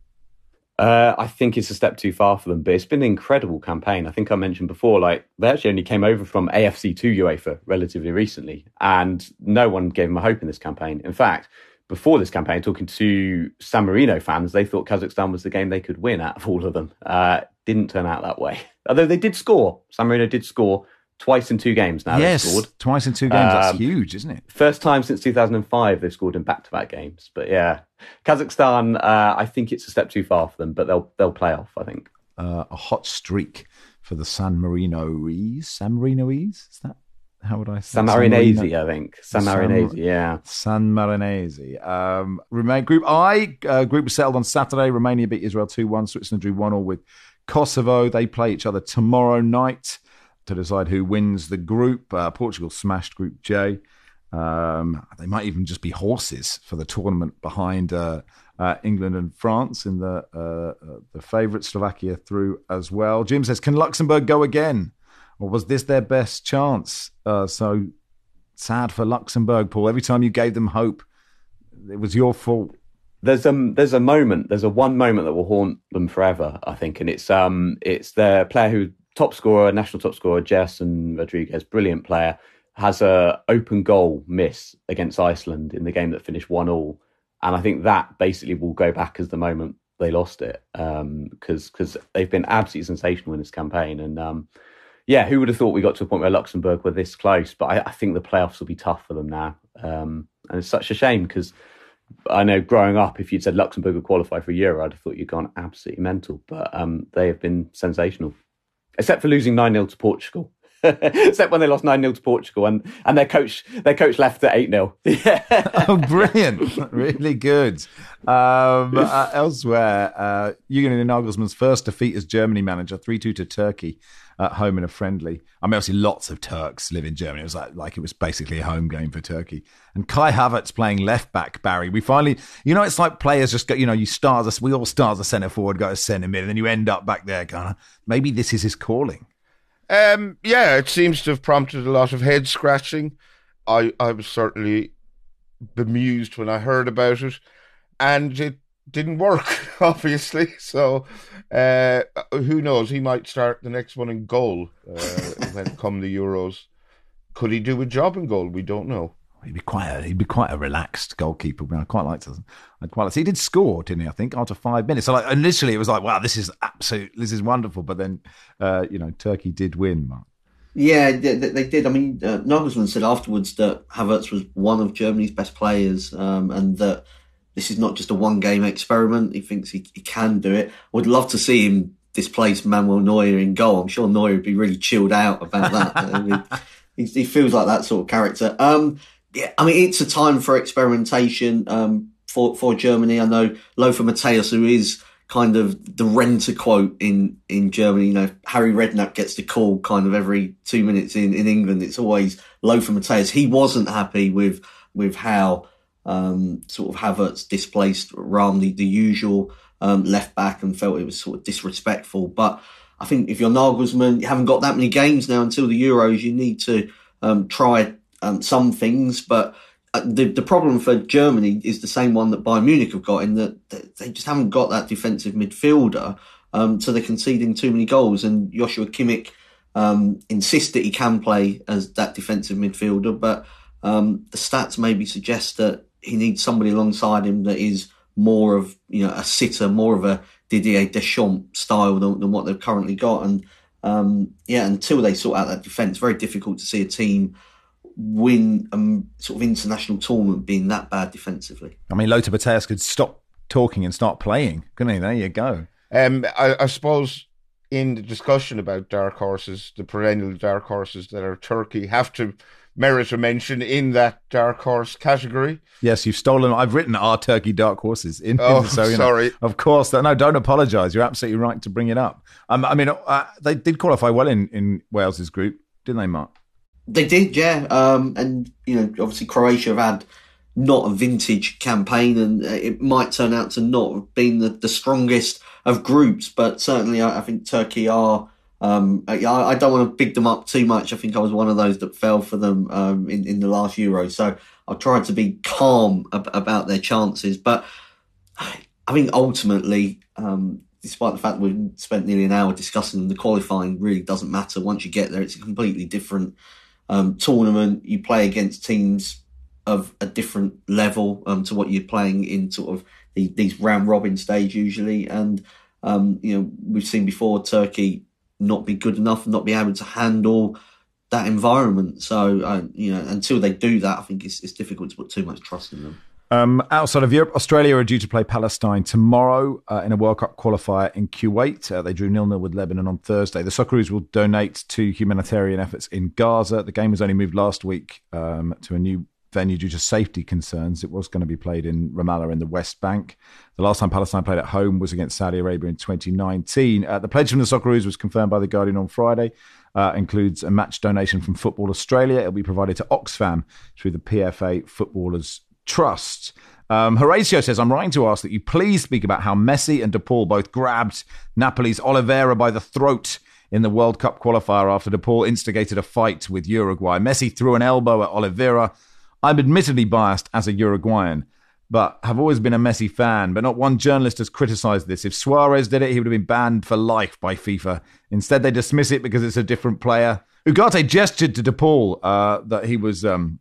Uh, I think it's a step too far for them, but it's been an incredible campaign. I think I mentioned before, like they actually only came over from AFC to UEFA relatively recently, and no one gave them a hope in this campaign. In fact, before this campaign, talking to San Marino fans, they thought Kazakhstan was the game they could win out of all of them. Uh, didn't turn out that way. Although they did score. San Marino did score twice in two games now. Yes, twice in two games. Um, That's huge, isn't it? First time since 2005 they've scored in back-to-back games. But yeah, Kazakhstan. Uh, I think it's a step too far for them, but they'll they'll play off. I think uh, a hot streak for the San Marinoese. San Marinoese is that how would I say? San Marinese, I think. San San- Marinese, yeah. San Marinese. Um, remain Group I. Uh, group was settled on Saturday. Romania beat Israel 2 1. Switzerland drew 1 all with Kosovo. They play each other tomorrow night to decide who wins the group. Uh, Portugal smashed Group J. Um, they might even just be horses for the tournament behind uh, uh, England and France in the uh, uh, the favourite Slovakia through as well. Jim says, "Can Luxembourg go again, or was this their best chance?" Uh, so sad for Luxembourg, Paul. Every time you gave them hope, it was your fault. There's um there's a moment, there's a one moment that will haunt them forever, I think, and it's um it's their player who top scorer, national top scorer, Gerson Rodrigues, brilliant player, has a open goal miss against Iceland in the game that finished one all, and I think that basically will go back as the moment they lost it, because because they've been absolutely sensational in this campaign, and um yeah, who would have thought we got to a point where Luxembourg were this close? But I, I think the playoffs will be tough for them now, um, and it's such a shame because. I know growing up, if you'd said Luxembourg would qualify for a Euro, I'd have thought you'd gone absolutely mental. But um, they have been sensational, except for losing 9 0 to Portugal. except when they lost 9 0 to Portugal and, and their coach their coach left at 8 0. Yeah. oh, brilliant! really good. Um, uh, elsewhere, uh, Jürgen Nagelsmann's first defeat as Germany manager, three-two to Turkey at home in a friendly. I mean, obviously, lots of Turks live in Germany. It was like, like it was basically a home game for Turkey. And Kai Havertz playing left back. Barry, we finally, you know, it's like players just go. You know, you start as we all start as a centre forward, go to centre mid, and then you end up back there. Kind of maybe this is his calling. Um, yeah, it seems to have prompted a lot of head scratching. I, I was certainly bemused when I heard about it, and it didn't work, obviously. So, uh, who knows? He might start the next one in goal uh, when come the Euros. Could he do a job in goal? We don't know. He'd be quite a, he'd be quite a relaxed goalkeeper. I quite liked it. I quite liked. He did score, didn't he? I think after five minutes. So like initially it was like, wow, this is absolute, this is wonderful. But then, uh, you know, Turkey did win. Mark. Yeah, they, they did. I mean, uh, Nagelsmann said afterwards that Havertz was one of Germany's best players, um, and that this is not just a one-game experiment. He thinks he, he can do it. I would love to see him displace Manuel Neuer in goal. I'm sure Neuer would be really chilled out about that. I mean, he, he, feels like that sort of character. Um, yeah, I mean, it's a time for experimentation um, for for Germany. I know Lothar Matthäus, who is kind of the renter quote in in Germany. You know, Harry Redknapp gets the call kind of every two minutes in in England. It's always Lothar Matthäus. He wasn't happy with with how um, sort of Havertz displaced Raum, the, usual um, left back, and felt it was sort of disrespectful. But I think if you're Nagelsmann, you haven't got that many games now until the Euros. You need to um, try um, some things, but uh, the the problem for Germany is the same one that Bayern Munich have got in that they just haven't got that defensive midfielder, um, so they're conceding too many goals. And Joshua Kimmich um, insists that he can play as that defensive midfielder, but um, the stats maybe suggest that he needs somebody alongside him that is more of you know a sitter, more of a Didier Deschamps style than, than what they've currently got. And um, yeah, until they sort out that defence, very difficult to see a team win a sort of international tournament being that bad defensively. I mean, Lothar Matthäus could stop talking and start playing, couldn't he? There you go. Um, I, I suppose in the discussion about dark horses, the perennial dark horses that are Turkey have to merit a mention in that dark horse category. Yes, you've stolen. I've written our Turkey dark horses. In, Oh, so, you know, sorry. of course, no, don't apologise. You're absolutely right to bring it up. Um, I mean, uh, they did qualify well in in Wales's group, didn't they, Mark? They did, yeah. Um, and you know, obviously Croatia have had not a vintage campaign, and uh, it might turn out to not have been the, the strongest of groups. But certainly, I, I think Turkey are. Um, I, I don't want to big them up too much. I think I was one of those that fell for them um, in in the last Euro, so I'll try to be calm ab- about their chances. But I think ultimately, um, despite the fact we've spent nearly an hour discussing them, the qualifying really doesn't matter. Once you get there, it's a completely different um, tournament. You play against teams of a different level um, to what you're playing in sort of the, these round robin stage usually. And um, you know we've seen before Turkey not be good enough, not be able to handle that environment. So uh, you know until they do that, I think it's, it's difficult to put too much trust in them. Um, outside of Europe, Australia are due to play Palestine tomorrow uh, in a World Cup qualifier in Kuwait. Uh, they drew nil nil with Lebanon on Thursday. The Socceroos will donate to humanitarian efforts in Gaza. The game was only moved last week um, to a new venue due to safety concerns. It was going to be played in Ramallah in the West Bank. The last time Palestine played at home was against Saudi Arabia in 2019. Uh, the pledge from the Socceroos was confirmed by The Guardian on Friday. Uh, includes a match donation from Football Australia. It'll be provided to Oxfam through the PFA Footballers Trust. Um, Horatio says, I'm writing to ask that you please speak about how Messi and De Paul both grabbed Napoli's Olivera by the throat in the World Cup qualifier after De Paul instigated a fight with Uruguay. Messi threw an elbow at Olivera. I'm admittedly biased as a Uruguayan, but have always been a Messi fan. But not one journalist has criticised this. If Suarez did it, he would have been banned for life by FIFA. Instead, they dismiss it because it's a different player. Ugarte gestured to De Paul uh, that he was um,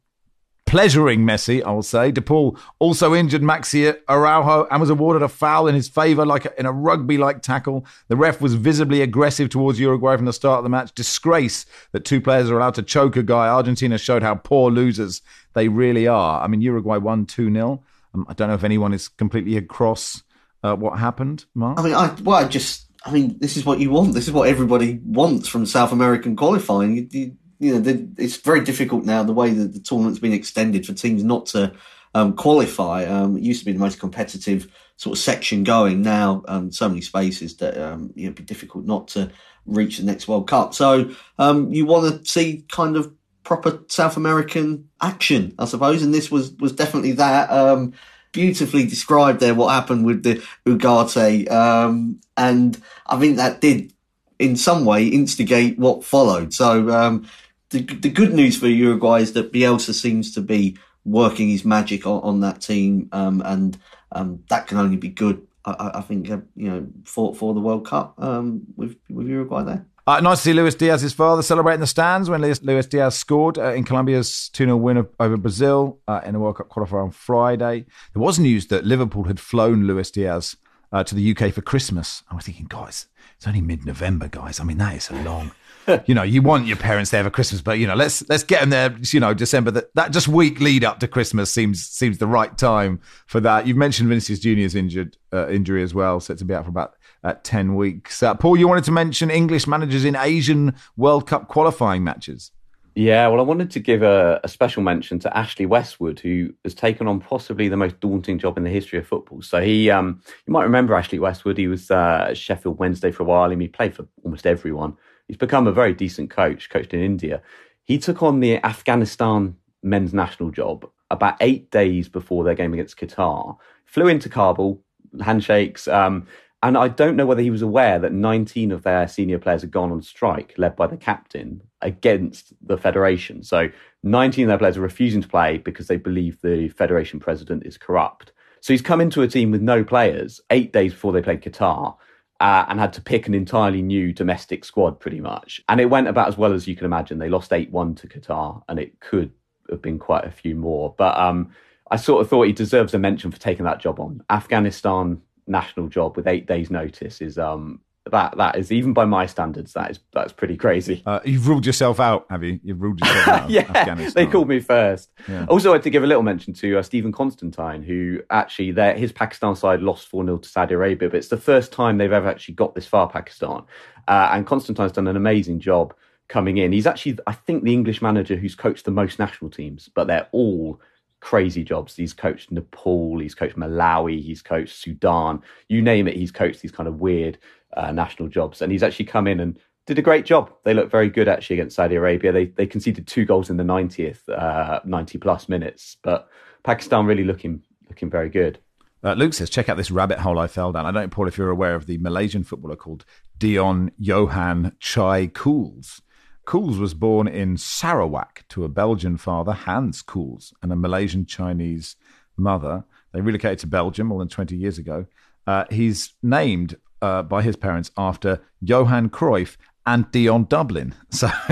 pleasuring Messi, I will say. De Paul also injured Maxi Araujo and was awarded a foul in his favour, like a, in a rugby-like tackle. The ref was visibly aggressive towards Uruguay from the start of the match. Disgrace that two players are allowed to choke a guy. Argentina showed how poor losers they really are. I mean, Uruguay won 2-0. Um, I don't know if anyone is completely across uh, what happened, Mark. I mean, I, well, I just, I mean, this is what you want. This is what everybody wants from South American qualifying. You, you, you know, it's very difficult now the way that the tournament's been extended for teams not to um, qualify. Um, it used to be the most competitive sort of section going. Now, um, so many spaces that um, you know, it'd be difficult not to reach the next World Cup. So um, you want to see kind of proper South American action, I suppose, and this was was definitely that. Um, beautifully described there what happened with the Ugarte, um, and I think that did in some way instigate what followed. So um, the, the good news for Uruguay is that Bielsa seems to be working his magic on, on that team, um, and um, that can only be good. I, I think uh, you know for for the World Cup um, with with Uruguay there. Uh, nice to see Luis Diaz's father celebrating the stands when Luis, Diaz scored uh, in Colombia's 2 0 win over Brazil uh, in the World Cup qualifier on Friday. There was news that Liverpool had flown Luis Diaz uh, to the UK for Christmas. I was thinking, guys, it's only mid November, guys. I mean, that is a long you know, you want your parents there for Christmas, but you know, let's let's get them there. You know, December. That that just week lead up to Christmas seems seems the right time for that. You've mentioned Vinicius Junior's injured uh, injury as well, set to be out for about uh, ten weeks. Uh, Paul, you wanted to mention English managers in Asian World Cup qualifying matches. Yeah, well, I wanted to give a, a, special mention to Ashley Westwood, who has taken on possibly the most daunting job in the history of football. So he, um, you might remember Ashley Westwood. He was uh, Sheffield Wednesday for a while, and he played for almost everyone. He's become a very decent coach, coached in India. He took on the Afghanistan men's national job about eight days before their game against Qatar. Flew into Kabul, handshakes. Um, and I don't know whether he was aware that 19 of their senior players had gone on strike, led by the captain, against the federation. So 19 of their players are refusing to play because they believe the federation president is corrupt. So he's come into a team with no players eight days before they played Qatar uh, and had to pick an entirely new domestic squad pretty much. And it went about as well as you can imagine. They lost 8 1 to Qatar, and it could have been quite a few more. But um, I sort of thought he deserves a mention for taking that job on. Afghanistan national job with eight days' notice is um, that that is even by my standards that is that's pretty crazy. Uh, you've ruled yourself out, have you? You've ruled yourself out. yeah, they called me first. Yeah. Also, I had to give a little mention to uh, Stephen Constantine, who actually their his Pakistan side lost four 0 to Saudi Arabia, but it's the first time they've ever actually got this far, Pakistan. Uh, and Constantine's done an amazing job coming in. He's actually, I think, the English manager who's coached the most national teams, but they're all crazy jobs. He's coached Nepal, he's coached Malawi, he's coached Sudan, you name it. He's coached these kind of weird uh, national jobs, and he's actually come in and did a great job. They look very good actually against Saudi Arabia. They they conceded two goals in the 90th, uh, 90 plus minutes, but Pakistan really looking looking very good. Uh, Luke says, check out this rabbit hole I fell down. I don't know, Paul, if you're aware of the Malaysian footballer called Dion Johan Chai Cools. Cools was born in Sarawak to a Belgian father, Hans Cools, and a Malaysian Chinese mother. They relocated to Belgium more than 20 years ago. Uh, he's named uh, by his parents after Johan Cruyff and Dion Dublin. So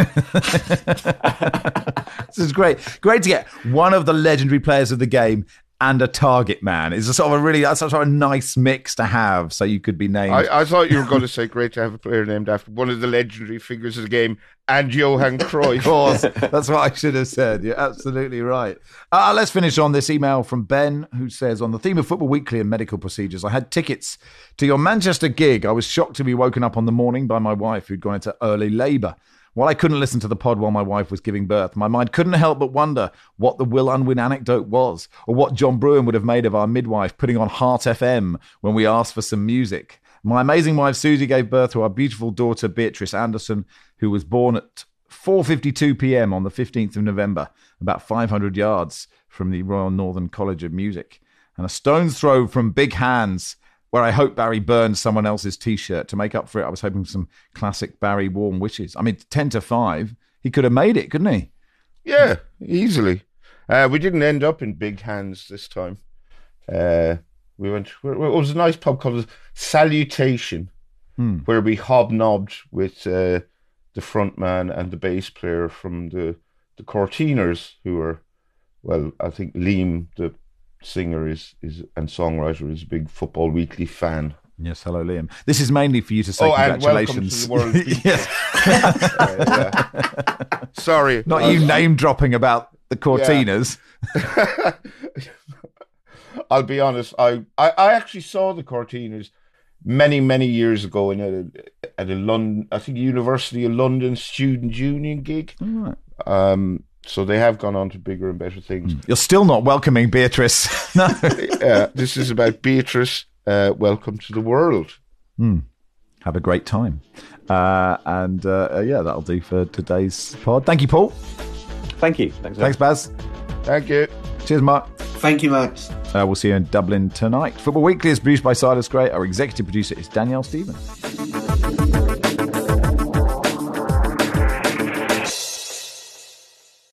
this is great. Great to get one of the legendary players of the game and a target man. It's a sort of a really that's sort of a nice mix to have. So you could be named. I, I thought you were going to say great to have a player named after one of the legendary figures of the game and Johan Cruyff. Of course, that's what I should have said. You're absolutely right. Uh, let's finish on this email from Ben, who says, On the theme of Football Weekly and medical procedures, I had tickets to your Manchester gig. I was shocked to be woken up on the morning by my wife, who'd gone into early labour. While I couldn't listen to the pod while my wife was giving birth, my mind couldn't help but wonder what the Will Unwin anecdote was, or what John Brewin would have made of our midwife putting on Heart FM when we asked for some music. My amazing wife Susie gave birth to our beautiful daughter Beatrice Anderson, who was born at 4:52 p.m. on the 15th of November, about 500 yards from the Royal Northern College of Music, and a stone's throw from Big Hands, where I hope Barry burned someone else's T-shirt to make up for it. I was hoping for some classic Barry warm wishes. I mean, 10 to five, he could have made it, couldn't he? Yeah, easily. Uh, we didn't end up in big hands this time. Uh, we went. It was a nice pub called Salutation, Hmm. where we hobnobbed with uh, the front man and the bass player from the the Courteeners, who were, well, I think Liam, the singer, is is and songwriter, is a big Football Weekly fan. Yes, hello, Liam. This is mainly for you to say Oh, and welcome to congratulations. yes, Uh, yeah. Sorry, not you name dropping about the Courteeners. I'll be honest. I, I, I actually saw the Courteeners many many years ago in a at a London I think University of London student union gig. Right. Um, so they have gone on to bigger and better things. You're still not welcoming Beatrice. no. uh, this is about Beatrice. Uh, welcome to the world. Have a great time. Uh, and uh, uh, yeah, that'll do for today's pod. Thank you, Paul. Thank you. Thanks. Thanks, Baz. Thank you. Cheers, Mark. Thank you, Max. Uh, we'll see you in Dublin tonight. Football Weekly is produced by Silas Gray. Our executive producer is Danielle Stevens.